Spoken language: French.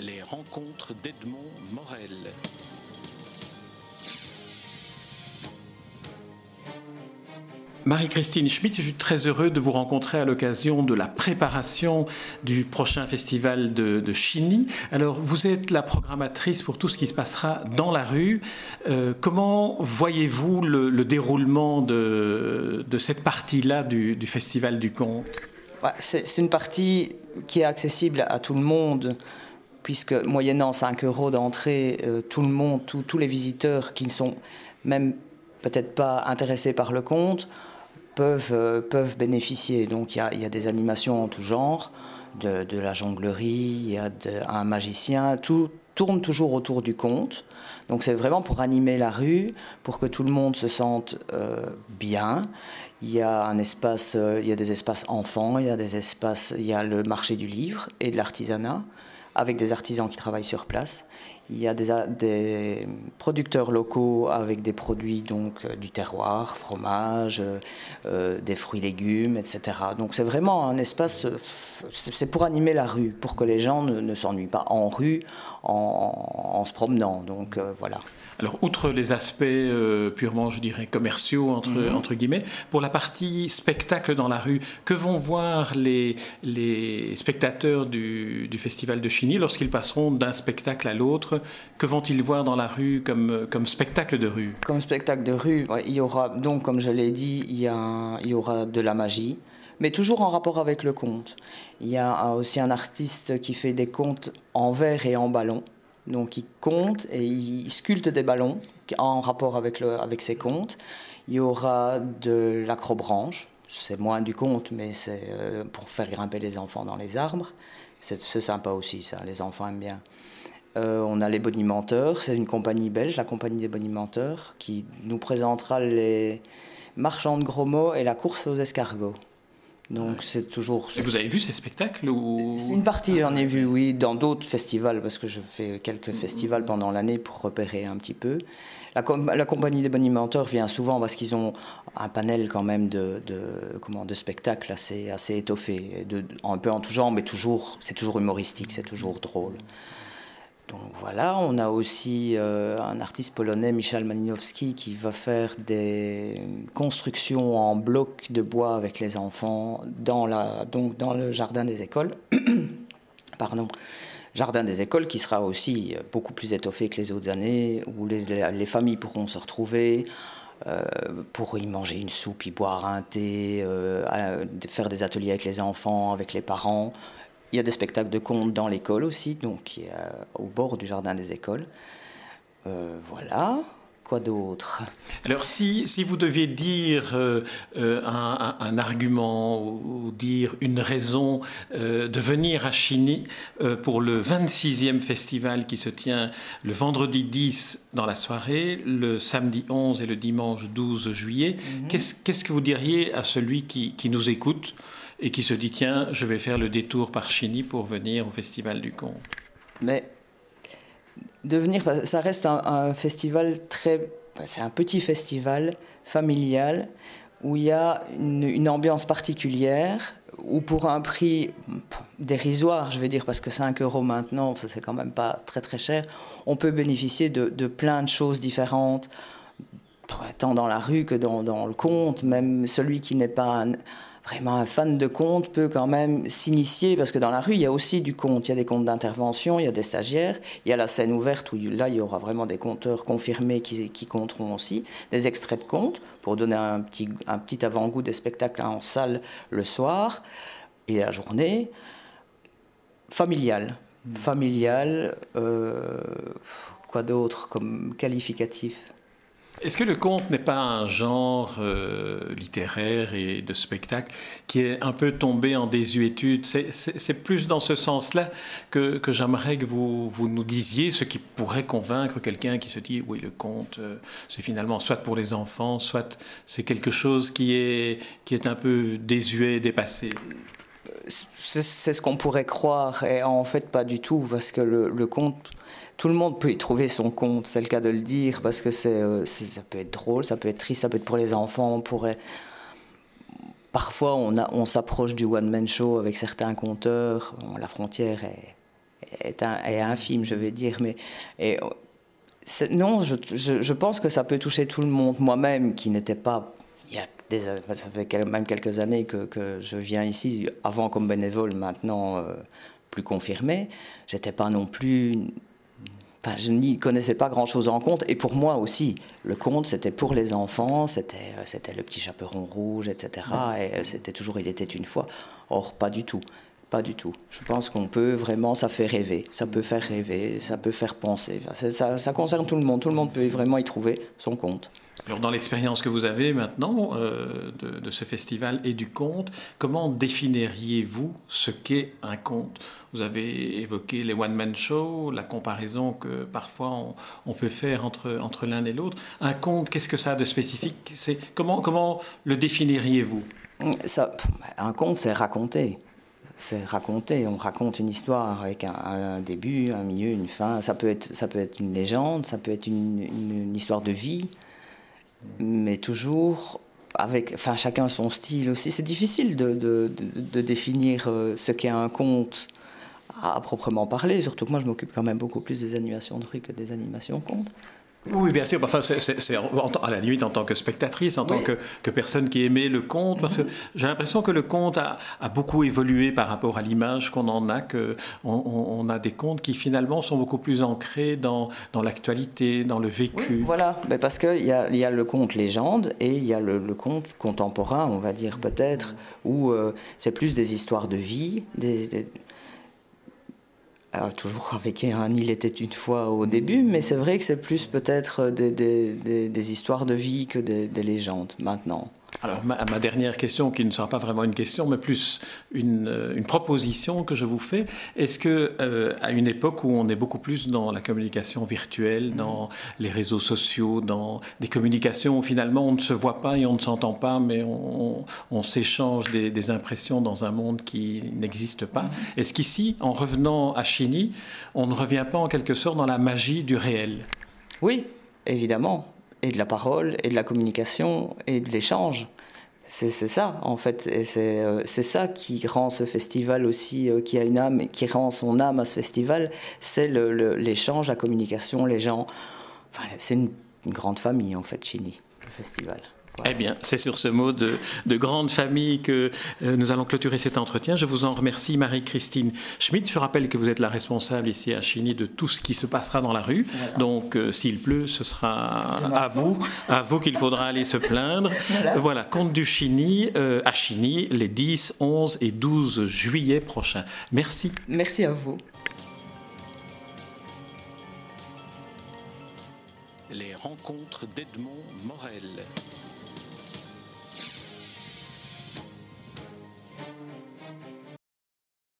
les rencontres d'Edmond Morel. Marie-Christine Schmitt, je suis très heureux de vous rencontrer à l'occasion de la préparation du prochain festival de, de Chigny. Alors, vous êtes la programmatrice pour tout ce qui se passera dans la rue. Euh, comment voyez-vous le, le, déroulement de, de cette partie-là du, du, Festival du Conte? Ouais, C'est une partie qui est accessible à tout le monde puisque moyennant 5 euros d'entrée, euh, tout le monde, tous les visiteurs qui ne sont même peut-être pas intéressés par le conte, peuvent, euh, peuvent bénéficier. Donc il y y a, des animations en tout genre, de, la jonglerie, il y a un magicien, tout tourne toujours autour du conte. Donc c'est vraiment pour animer la rue, pour que tout le monde se sente euh, bien. Il y a un espace, il y a des espaces enfants, il y a des espaces, il y a le marché du livre et de l'artisanat avec des artisans qui travaillent sur place. Il y a des, des producteurs locaux avec des produits donc euh, du terroir, fromage, euh, des fruits légumes, etc. Donc c'est vraiment un espace, c'est pour animer la rue, pour que les gens ne, ne s'ennuient pas en rue en, en, se promenant. Donc euh, voilà. Alors, outre les aspects euh, purement, je dirais, commerciaux, entre, mm -hmm. entre, guillemets, pour la partie spectacle dans la rue, que vont voir les, les spectateurs du, du, Festival de Lorsqu'ils passeront d'un spectacle à l'autre Que vont-ils voir dans la rue comme, spectacle de rue? Comme spectacle de rue, il y aura, donc, comme je l'ai dit, il y, aura de la magie mais toujours en rapport avec le conte. Il y a aussi un artiste qui fait des contes en verre et en ballon. Donc il compte et il sculpte des ballons en rapport avec, avec ses contes. Il y aura de l'acrobranche, c'est moins du conte, mais c'est euh, pour faire grimper les enfants dans les arbres. C'est sympa aussi, ça, les enfants aiment bien. Euh, on a les bonimenteurs, c'est une compagnie belge, la compagnie des bonimenteurs, qui nous présentera les marchands de gros mots et la course aux escargots. Donc ouais. c'est toujours. Et vous avez vu ces spectacles ou... Une partie j'en ai vu, oui, dans d'autres festivals parce que je fais quelques festivals pendant l'année pour repérer un petit peu. La, com la compagnie des bonimenteurs vient souvent parce qu'ils ont un panel quand même de, de comment de spectacles assez assez étoffé, de, un peu en tout genre, mais toujours c'est toujours humoristique, c'est toujours drôle. Donc voilà, on a aussi euh, un artiste polonais, Michal Malinowski, qui va faire des constructions en blocs de bois avec les enfants dans, le jardin des écoles. Pardon. Jardin des écoles qui sera aussi beaucoup plus étoffé que les autres années, où les, les familles pourront se retrouver. Euh, pour y manger une soupe, y boire un thé, euh, faire des ateliers avec les enfants, avec les parents, il y a des spectacles de contes dans l'école aussi, donc qui est au bord du jardin des écoles. Euh, voilà. Quoi d'autre? Alors, si, si, vous deviez dire euh, un, un, argument ou dire une raison euh, de venir à Chigny euh, pour le 26e festival qui se tient le vendredi 10 dans la soirée, le samedi 11 et le dimanche 12 juillet, mm -hmm. qu'est-ce qu que vous diriez à celui qui, qui nous écoute? Et qui se dit tiens, je vais faire le détour par Chigny pour venir au Festival du Conte Mais devenir, ça reste un, festival très. C'est un petit festival familial où il y a une, ambiance particulière, où pour un prix dérisoire, je vais dire, parce que 5 euros maintenant, c'est quand même pas très très cher, on peut bénéficier de, de plein de choses différentes, tant dans la rue que dans, dans le conte, même celui qui n'est pas. Un, vraiment un fan de conte peut quand même s'initier, parce que dans la rue, il y a aussi du conte. Il y a des contes d'intervention, il y a des stagiaires, il y a la scène ouverte où là, il y aura vraiment des conteurs confirmés qui, qui compteront aussi, des extraits de contes pour donner un petit, un petit avant-goût des spectacles en salle le soir et la journée. Familial. Mmh. Familial. Euh, quoi d'autre comme qualificatif? Est-ce que le conte n'est pas un genre euh, littéraire et de spectacle qui est un peu tombé en désuétude? C'est plus dans ce sens-là que, que j'aimerais que vous, vous, nous disiez ce qui pourrait convaincre quelqu'un qui se dit oui, le conte, euh, c'est finalement soit pour les enfants, soit c'est quelque chose qui est, qui est un peu désuet, dépassé. C'est ce qu'on pourrait croire, et en fait pas du tout, parce que le, le conte tout le monde peut y trouver son compte, c'est le cas de le dire, parce que c'est, euh, ça peut être drôle, ça peut être triste, ça peut être pour les enfants. Parfois, on, a, on s'approche du one-man show avec certains conteurs, la frontière est, est, infime, je vais dire. Mais et, non, je, pense que ça peut toucher tout le monde. Moi-même, qui n'était pas. Il y a des, ça fait même quelques années que, que, je viens ici, avant comme bénévole, maintenant euh, plus confirmé. J'étais pas non plus. Enfin, je n'y connaissais pas grand-chose en compte. Et pour moi aussi, le conte, c'était pour les enfants, c'était, euh, c'était le petit chaperon rouge, etc. Et euh, c'était toujours Il était une fois. Or, pas du tout. Pas du tout. Je pense qu'on peut vraiment, ça fait rêver, ça peut faire rêver, ça peut faire penser. ça, ça, concerne tout le monde. Tout le monde peut vraiment y trouver son compte. Alors, dans l'expérience que vous avez maintenant euh, de, de, ce festival et du conte, comment définiriez-vous ce qu'est un conte? Vous avez évoqué les one-man shows, la comparaison que parfois on, on peut faire entre, entre l'un et l'autre. Un conte, qu'est-ce que ça a de spécifique? Comment, comment le définiriez-vous? Ça, Un conte, c'est raconter c'est raconter. On raconte une histoire avec un, début, un milieu, une fin. Ça peut être, ça peut être une légende, ça peut être une, histoire de vie, mais toujours avec, enfin, chacun son style aussi. C'est difficile de, de, de, définir euh, ce qu'est un conte à, proprement parler, surtout que moi je m'occupe quand même beaucoup plus des animations de rue que des animations contes. Oui, bien sûr. Enfin, c'est à la limite en tant que spectatrice, en tant que, que, personne qui aimait le conte, parce que j'ai l'impression que le conte a, a, beaucoup évolué par rapport à l'image qu'on en a, que on, a des contes qui finalement sont beaucoup plus ancrés dans, dans l'actualité, dans le vécu. voilà, Mais parce qu'il y a, y a le conte légende et il y a le, conte contemporain, on va dire peut-être, où euh, c'est plus des histoires de vie, des alors, toujours avec un Il était une fois au début, mais c'est vrai que c'est plus peut-être des, histoires de vie que des légendes maintenant. Alors, ma, ma, dernière question, qui ne sera pas vraiment une question, mais plus une, euh, une proposition que je vous fais, est-ce que euh, à une époque où on est beaucoup plus dans la communication virtuelle, dans les réseaux sociaux, dans des communications où finalement on ne se voit pas et on ne s'entend pas, mais on, on, on s'échange des, des, impressions dans un monde qui n'existe pas, est-ce qu'ici, en revenant à Chini, on ne revient pas en quelque sorte dans la magie du réel? Oui, évidemment et de la parole, et de la communication, et de l'échange. C'est ça, en fait. Et c'est euh, ça qui rend ce festival aussi, euh, qui a une âme, qui rend son âme à ce festival, c'est l'échange, la communication, les gens. Enfin, c'est une, grande famille, en fait, Chini, le festival. Eh bien, c'est sur ce mot de, de grande famille que euh, nous allons clôturer cet entretien. Je vous en remercie, Marie-Christine Schmidt. Je rappelle que vous êtes la responsable ici à Chigny de tout ce qui se passera dans la rue. Voilà. Donc, euh, s'il pleut, ce sera à vous, à vous qu'il faudra aller se plaindre. Voilà, voilà Conte du Chigny euh, à Chigny les 10, 11 et 12 juillet prochains. Merci. Merci à vous. Les rencontres d'Edmond Morel.